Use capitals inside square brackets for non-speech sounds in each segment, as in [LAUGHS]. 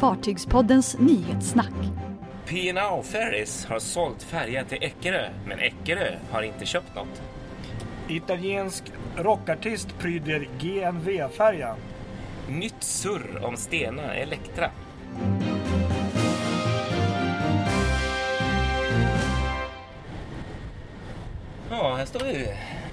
Fartygspoddens nyhetssnack. P&O Ferries har sålt färja till Eckerö, men Eckerö har inte köpt något. Italiensk rockartist pryder GNV-färja. Nytt surr om Stena Elektra. Ja, här står vi.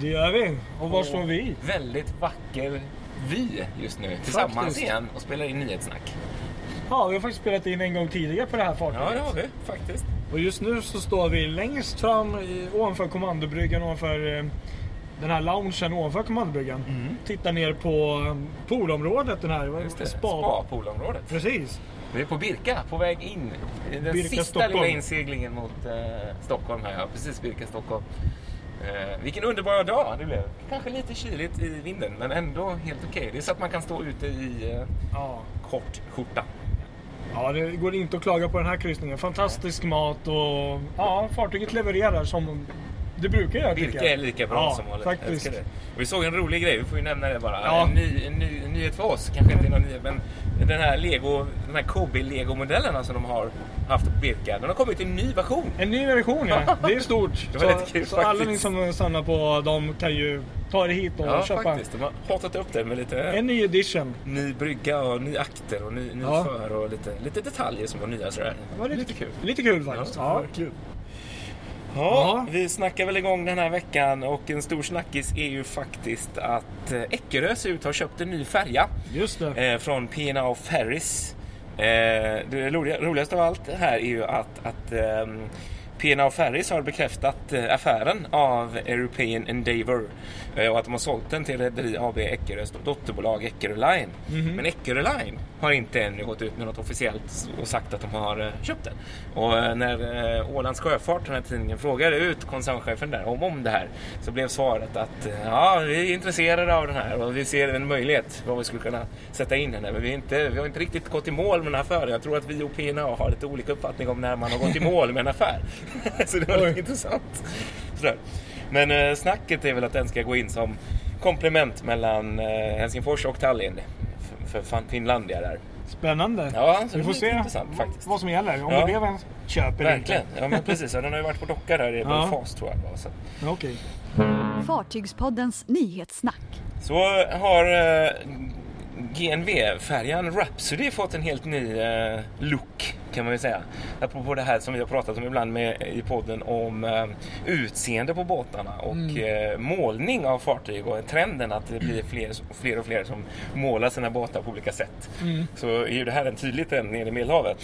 Det gör vi. Och var står vi? Väldigt vacker vy just nu. Tillsammans Faktiskt. igen och spelar in nyhetssnack. Ja, vi har faktiskt spelat in en gång tidigare på det här fartyget. Ja, det har vi faktiskt. Och just nu så står vi längst fram i, ovanför kommandobryggan, ovanför eh, den här loungen ovanför kommandobryggan. Tittar ner på eh, poolområdet, den här Mm. Just det. spa. Spa-poolområdet. Precis. Vi är på Birka, på väg in. Den Birka, sista Stockholm. lilla inseglingen mot eh, Stockholm här. Ja, precis Birka, Stockholm. Eh, vilken underbar dag det blev. Kanske lite kyligt i vinden, men ändå helt okej. Det är så att man kan stå ute i eh, Ja. kort skjorta. Ja, det går inte att klaga på den här kryssningen. Fantastisk mat och ja, fartyget levererar som det brukar göra tycker Birka jag. är lika bra ja, som vanligt. faktiskt. Vi såg en rolig grej, vi får ju nämna det bara. Ja. En, ny, en, ny, en nyhet för oss, kanske inte någon nyhet, men den här Lego, de här Kobe Lego-modellerna som de har haft på Birka, den har kommit i en ny version. En ny version ja, [LAUGHS] det är stort. Det var så lite kul så alla ni som stannar på dem kan ju ta er hit och Ja, köpa faktiskt. De har hatat upp den med lite en ny edition. ny brygga och ny akter och ny, ny Ja. för och lite, lite detaljer som var nya sådär. Det var lite kul. Lite kul faktiskt. Ja, Ja, kul. Ja, vi snackar väl igång den här veckan och en stor snackis är ju faktiskt att eh, Eckerö ser ut att ha köpt en ny färja Just det. eh, från P&O Ferries. Eh, det roliga, roligaste av allt här är ju att, att P&O Ferries har bekräftat eh, affären av European Endeavour eh, och att de har sålt den till Rederi AB Eckerös dotterbolag Eckerö Line. Mhm. Men Eckerö Line har inte ännu gått ut med något officiellt och sagt att de har eh, köpt den. Och när Ålands Sjöfart, den här tidningen, frågade ut koncernchefen där om, om det här så blev svaret att ja, vi är intresserade av den här och vi ser en möjlighet vad vi skulle kunna sätta in den här. Men vi, inte, vi har inte riktigt gått i mål med den här affären. Jag tror att vi och P&A har lite olika uppfattning om när man har gått i mål med en affär. [LAUGHS] så det var lite intressant. Sådär. Men eh, snacket är väl att den ska gå in som komplement mellan eh, Helsingfors och Tallinn. För, för fan- Finlandia där. Spännande. Ja, så vi det får se vad som gäller. Om Ja. det blev en köp eller Verkligen. inte. Ja men precis. Den har ju varit på docka där i Ja. Belfast tror jag var. Så. Ja, Okej. Fartygspoddens nyhetssnack. Så har eh, GNV-färjan Rhapsody fått en helt ny eh, look kan man ju säga. Apropå det här som vi har pratat om ibland med, i podden om eh, utseende på båtarna och eh, målning av fartyg och trenden att det blir fler, fler och fler som målar sina båtar på olika sätt. Så är ju det här en tydlig trend nere i Medelhavet.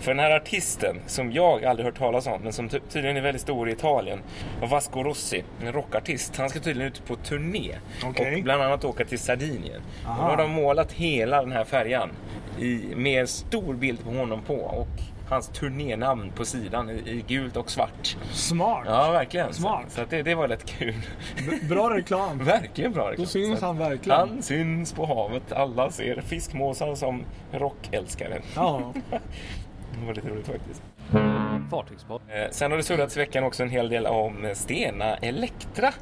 För den här artisten som jag aldrig hört talas om men som ty- tydligen är väldigt stor i Italien Vasco Rossi, en rockartist. Han ska tydligen ut på turné Okej. och bland annat åka till Sardinien. Och Aha. då har de målat hela den här färjan i, med en stor bild på honom på och hans turnénamn på sidan i, gult och svart. Smart. Ja, verkligen. Smart. Så, så det, det var rätt kul. B- Bra reklam. [LAUGHS] verkligen bra reklam. Då syns han verkligen. Han syns på havet. Alla ser fiskmåsar som rockälskare. Ja. [LAUGHS] Det var lite roligt faktiskt. Fartygspodd. Eh, Sen har det surrats i veckan också en hel del om Stena Elektra.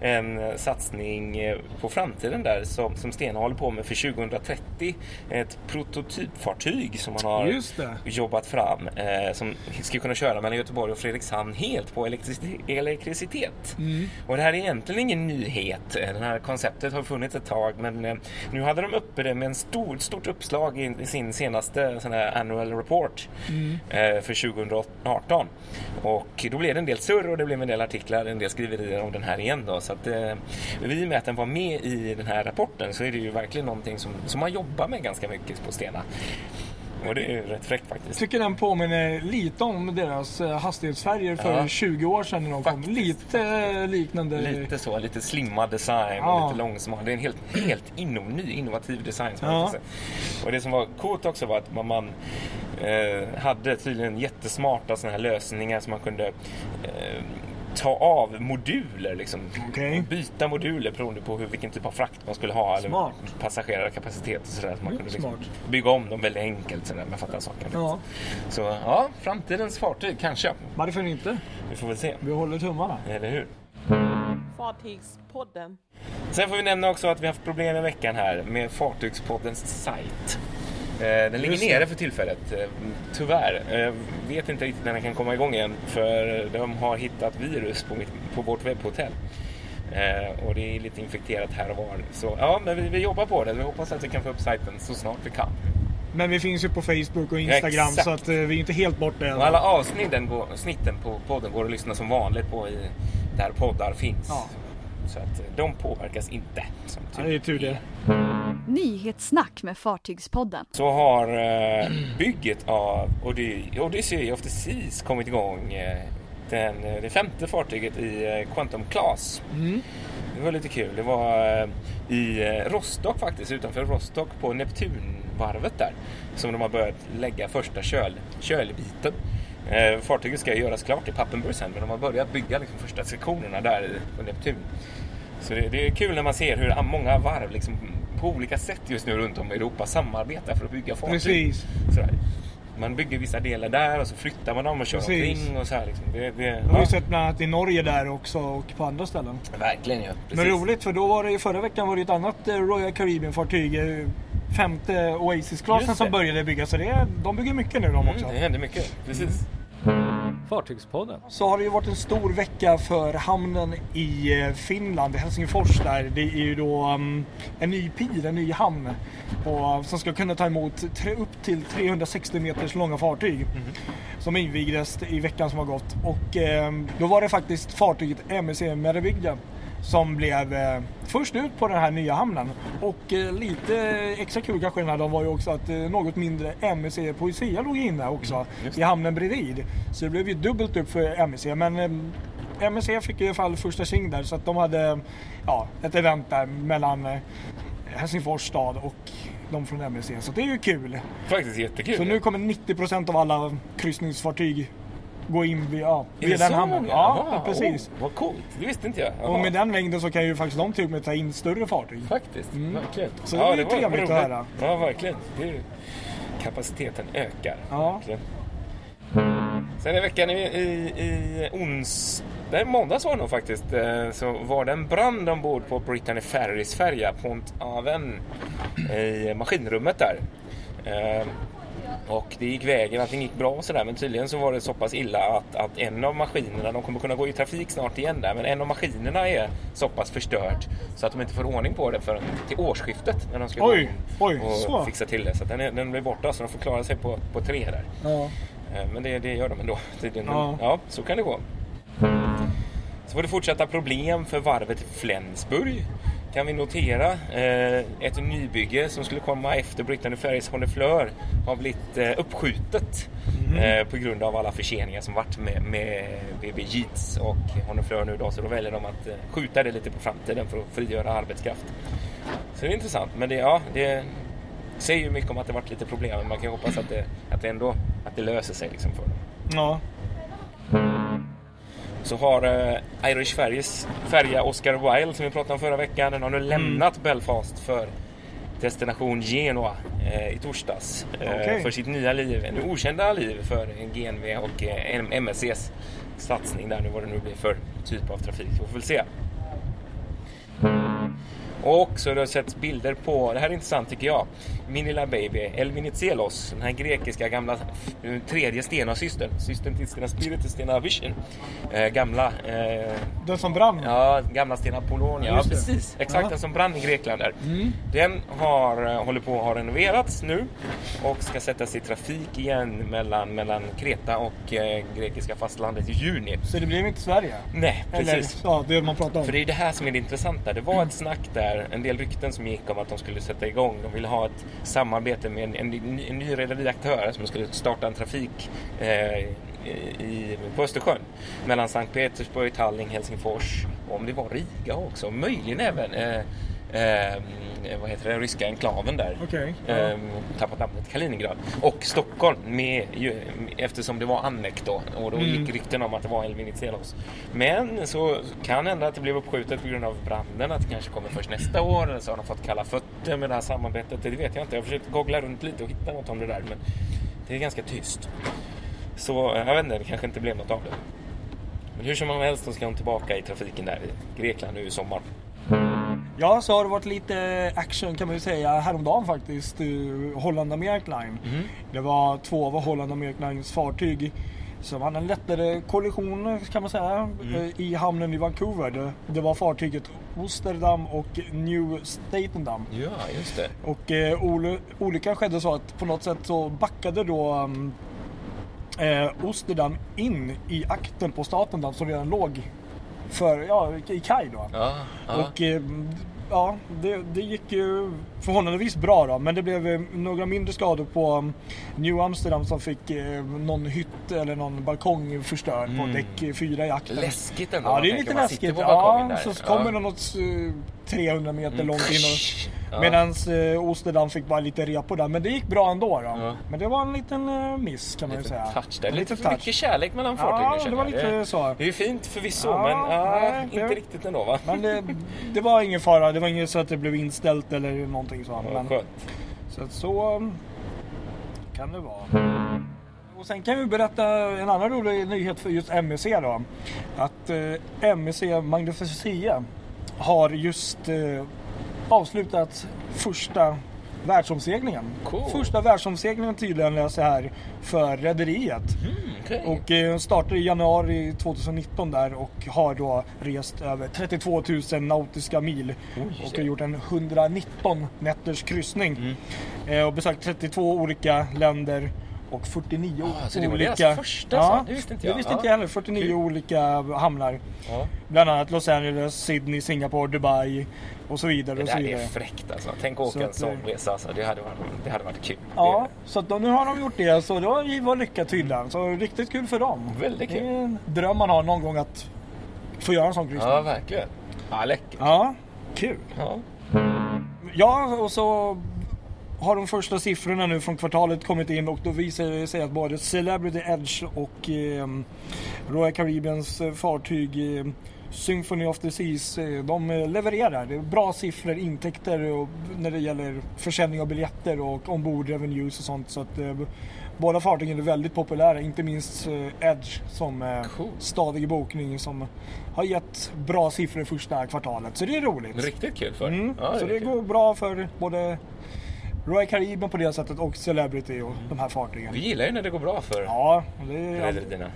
En eh, satsning eh, på framtiden där som, som Stena håller på med för 2030. Ett prototypfartyg som man har jobbat fram eh, som ska kunna köra mellan Göteborg och Fredrikshamn helt på elektricitet. elektricitet. Mm. Och det här är egentligen ingen nyhet. Det här konceptet har funnits ett tag men eh, nu hade de uppe det med en stor, stort uppslag i, i sin senaste sån här annual report Mm. eh, för 2018. Och då blev det en del surr och det blev en del artiklar, en del skriverier om den här igen då. Så att eh, i och med att den var med i den här rapporten så är det ju verkligen någonting som, som man jobbar med ganska mycket på Stena. Och det är ju rätt fräckt faktiskt. Tycker den påminner lite om deras eh, hastighetsfärger för Ja. 20 år sedan när de kom. Faktiskt. Lite eh, liknande. Lite så, lite slimmad design Ja. och lite långsmal. Det är en helt, helt inom, ny, innovativ design. Ja. jag och det som var coolt också var att man, man eh, hade tydligen jättesmarta såna här lösningar som man kunde eh, ta av moduler. Liksom. Okej. Byta moduler beroende på hur, vilken typ av frakt man skulle ha. Smart. Eller passagerarkapacitet och sådär. Så man Mm, kunde liksom smart. bygga om dem väldigt enkelt sådär, med fatta saker. Ja, Så ja, framtidens fartyg kanske. varför inte? Vi får väl se. Vi håller tummarna. Eller hur? Fartygspodden. Sen får vi nämna också att vi har haft problem i veckan här med Fartygspoddens sajt. Eh, Den ligger nere för tillfället, eh, tyvärr. Eh, Vet inte riktigt när den kan komma igång igen för de har hittat virus på, mitt, på vårt webbhotell. Och det är lite infekterat här och var. Så ja, men vi, vi jobbar på det. Vi hoppas att vi kan få upp sajten så snart vi kan. Men vi finns ju på Facebook och Instagram Exakt. så att vi är inte helt borta Och alla avsnitten snitten på podden går att lyssna som vanligt på i, där poddar finns. Ja. Så att eh, de påverkas inte. Som Ja, det är tur det. Nyhetssnack med Fartygspodden. Så har eh, bygget av Ody- Odyssey of the Seas kommit igång. Eh, den, det femte fartyget i Quantum Class. Mm. Det var lite kul. Det var i Rostock faktiskt, utanför Rostock på Neptunvarvet där. Som de har börjat lägga första köl, kölbiten. Eh, fartyget ska göras klart i Pappenburg sen, men de har börjat bygga liksom, första sektionerna där på Neptun. Så det, det är kul när man ser hur många varv liksom, på olika sätt just nu runt om i Europa samarbetar för att bygga fartyg. Precis. Sådär. Man bygger vissa delar där och så flyttar man dem och kör Precis. omkring och så här. Liksom. Det, det, Jag har ja, ju sett bland annat i Norge där också och på andra ställen. Verkligen ja. Men roligt för då var det i förra veckan var det ett annat eh, Royal Caribbean fartyg eh, Femte Oasis-klassen som började bygga så det, de bygger mycket nu de också. Mm, det händer mycket. Precis. Fartygspodden. Så har det ju varit en stor vecka för hamnen i eh, Finland, i Helsingfors där. Det är ju då um, en ny pir, en ny hamn. Och, som ska kunna ta emot tre, upp till 360 meters långa fartyg. Som invigdes i veckan som har gått. Och eh, då var det faktiskt fartyget MSC Meribygde som blev eh, först ut på den här nya hamnen. Och eh, lite extra kul kanske den här dagen var ju också att eh, något mindre MSC Poesia låg inne också just i hamnen bredvid. Så det blev ju dubbelt upp för MSC. Men eh, MSC fick i alla fall första tjing där så att de hade ja, ett event där mellan eh, Helsingfors stad och de från MSC. Så det är ju kul. Faktiskt jättekul. Så nu kommer 90% av alla kryssningsfartyg gå in vid, ja, vid den hamnen. Ja, Jaha, precis. Oh, vad coolt. Det visste inte jag. Och Jaha. med den mängden så kan ju faktiskt de till och med ta in större fartyg. Faktiskt, verkligen. Så det är ju trevligt att höra. Ja, verkligen. Är, kapaciteten ökar. Ja. Verkligen. Sen i veckan i, i, i ons... Nej, måndags var det nog faktiskt. eh, Så var det en brand ombord på Brittany Ferries färja Pont Aven i maskinrummet där. Och det gick vägen, allting gick bra och sådär. Men tydligen så var det så pass illa att, att en av maskinerna, de kommer kunna gå i trafik snart igen där, men en av maskinerna är så pass förstörd så att de inte får ordning på det förrän till årsskiftet när de ska Oj, gå oj, och så. fixa till det. Så den, är, den blir borta så de får klara sig på, på tre där. Ja. Eh, Men det, det gör de ändå. [LAUGHS] tydligen. Ja. ja, så kan det gå. Så var det fortsatta problem för varvet i Flensburg. Kan vi notera. Eh, ett nybygge som skulle komma efter Brittany Ferries Honefleur har blivit eh, uppskjutet eh, på grund av alla förseningar som varit med, med BB Jeets och Honefleur nu då. Så då väljer de att eh, skjuta det lite på framtiden för att frigöra arbetskraft. Så det är intressant. Men det, ja, det säger ju mycket om att det varit lite problem. Men man kan ju hoppas att det, att det ändå att det löser sig liksom för dem. ja. Så har eh, Irish Ferries färja Oscar Wilde som vi pratade om förra veckan. Den har nu lämnat Belfast för destination Genua eh, i torsdags. Eh. För sitt nya liv, nu okända liv för GNV och eh, MSCs satsning där nu vad det nu blir för typ av trafik. Vi får väl se. Och så har det setts bilder på, det här är intressant tycker jag, min lilla baby El Venizelos, den här grekiska gamla f- tredje Stena-systern, systern till Stena Spirit och Stena Vision. Eh, gamla, eh, Den som brann. ja, gamla Stena Polonia, ja, precis, exakt Ja. den som brann i Grekland där. Mm. Den har, eh, håller på att ha renoverats nu och ska sättas i trafik igen mellan, mellan Kreta och eh, grekiska fastlandet i juni. Så det blev inte Sverige? Nej, precis. Eller ja, det man pratar om. För det är det här som är det intressanta. Det var ett snack där, en del rykten som gick om att de skulle sätta igång. De ville ha ett samarbete med en, en, en ny rederiaktör som skulle starta en trafik eh, i, på Östersjön. Mellan Sankt Petersburg, Tallinn, Helsingfors och om det var Riga också. Möjligen även eh, eh, vad heter det, ryska enklaven där. Ja. Eh, tappat namnet, Kaliningrad. Och Stockholm med, ju, eftersom det var Annek då. Och då Mm. gick rykten om att det var El Venizelos. Men så kan hända att det blev uppskjutet på grund av branden. Att det kanske kommer först nästa år. Eller så har de fått kalla fötter med det här samarbetet. Det vet jag inte. Jag har försökt googla runt lite och hitta något om det där. Men det är ganska tyst. Så jag vet inte, det kanske inte blev något av det. Men hur som helst så ska hon tillbaka i trafiken där i Grekland nu i sommar. Ja, så har det varit lite action kan man ju säga häromdagen faktiskt. Holland American Line. Mhm. Det var två av Holland American Lines fartyg som hade en lättare kollision kan man säga Mm. eh, i hamnen i Vancouver. Det, var fartyget Amsterdam och New Statendam. Ja, just det. Och eh, ol- olyckan skedde så att på något sätt så backade då um, eh, Amsterdam in i akten på Statendam som redan låg för, ja, i kaj då. Ja, ja. Och eh, ja, det, det gick ju förhållandevis bra då. Men det blev eh, några mindre skador på um, New Amsterdam som fick eh, någon hytt eller någon balkong förstörd på Mm. däck 4 i akten. Läskigt ändå. Ja, det är lite läskigt. på Ja, där. så kommer det något 300 meter Mm. långt in Ja. Medan eh, Amsterdam fick bara lite repo där. Men det gick bra ändå då. Ja. Men det var en liten eh, miss kan man ju Lite säga. touch där. Lite liten för mycket kärlek mellan fartygen Ja, det var lite det, så. det är ju fint förvisso, Ja, men nej, inte det- riktigt ändå va? Men det, det var ingen fara. Det var inget så att det blev inställt eller någonting så. Ja, Men, så att så um, kan det vara. Och sen kan vi berätta en annan rolig nyhet för just MEC då. Att eh, MEC Magnificia har just eh, avslutat första världsomseglingen. Cool. Första världsomseglingen tydligen läser här för rederiet. Mm, okej. Och eh, startade i januari 2019 där och har då rest över 32 000 nautiska mil Oj, och har gjort en 119 nätters kryssning. Mm. Eh, och besökt 32 olika länder och 49 Ah, så det var olika... deras första, så? Det visste inte jag. Det visste Ja. inte jag heller. 49 Kul. olika hamnar. Ja. Bland annat Los Angeles, Sydney, Singapore, Dubai och så vidare. Det och så där vidare. är fräckt alltså. Tänk att Så åka en sån eh, resa. Alltså. Det, hade varit, det hade varit kul. Ja, så att då, nu har de gjort det så det var, lyckat tydligen. Så riktigt kul för dem. Väldigt kul. Det är en dröm man har någon gång att få göra en sån Det, kryssning. ja, verkligen. Ja, läckert. Ja, kul. Ja. Ja, och så har de första siffrorna nu från kvartalet kommit in och då visar det sig att både Celebrity Edge och eh, Royal Caribbeans eh, fartyg eh, Symphony of the Seas, eh, de eh, levererar. Det är bra siffror, intäkter och när det gäller försäljning av biljetter och ombord revenues och sånt. Så att eh, båda fartygen är väldigt populära, inte minst eh, Edge som eh, Cool. stadig bokning som har gett bra siffror första kvartalet. Så det är roligt. Riktigt kul för Mm. ja, så är det kul. går bra för både Royal Caribbean på det sättet och Celebrity och de här fartygen. Vi gillar ju när det går bra för Ja, det är, rederierna.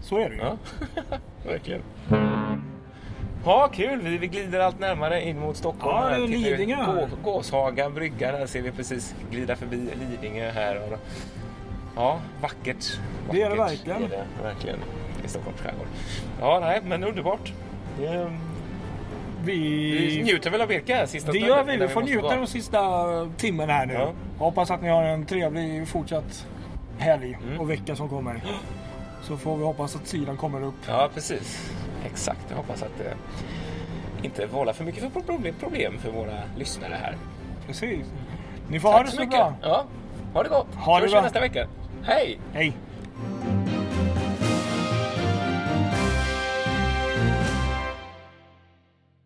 så är det ju. Ja, [LAUGHS] verkligen. Ja, kul. Vi, glider allt närmare in mot Stockholm. Ja, här. det Lidingö. Gå, Gåshaga brygga, där ser vi precis glida förbi Lidingö här. Och, ja, vackert. Det är det Vackert verkligen. är det verkligen i Stockholms skärgård. Ja, nej, men underbart. Det, vi Vi, njuter väl av Birka här sista det gör vi. Vi får måste njuta de sista timmen här nu. Ja. Hoppas att ni har en trevlig fortsatt helg Mm. och vecka som kommer. Så får vi hoppas att sidan kommer upp. Ja, precis. Exakt. Jag hoppas att det inte vållar för mycket för problem, för våra lyssnare här. Precis. Ni får ha det Tack så så mycket. bra. Ja, ha det gott. Ha det hörs vi bra. nästa vecka. Hej! Hej!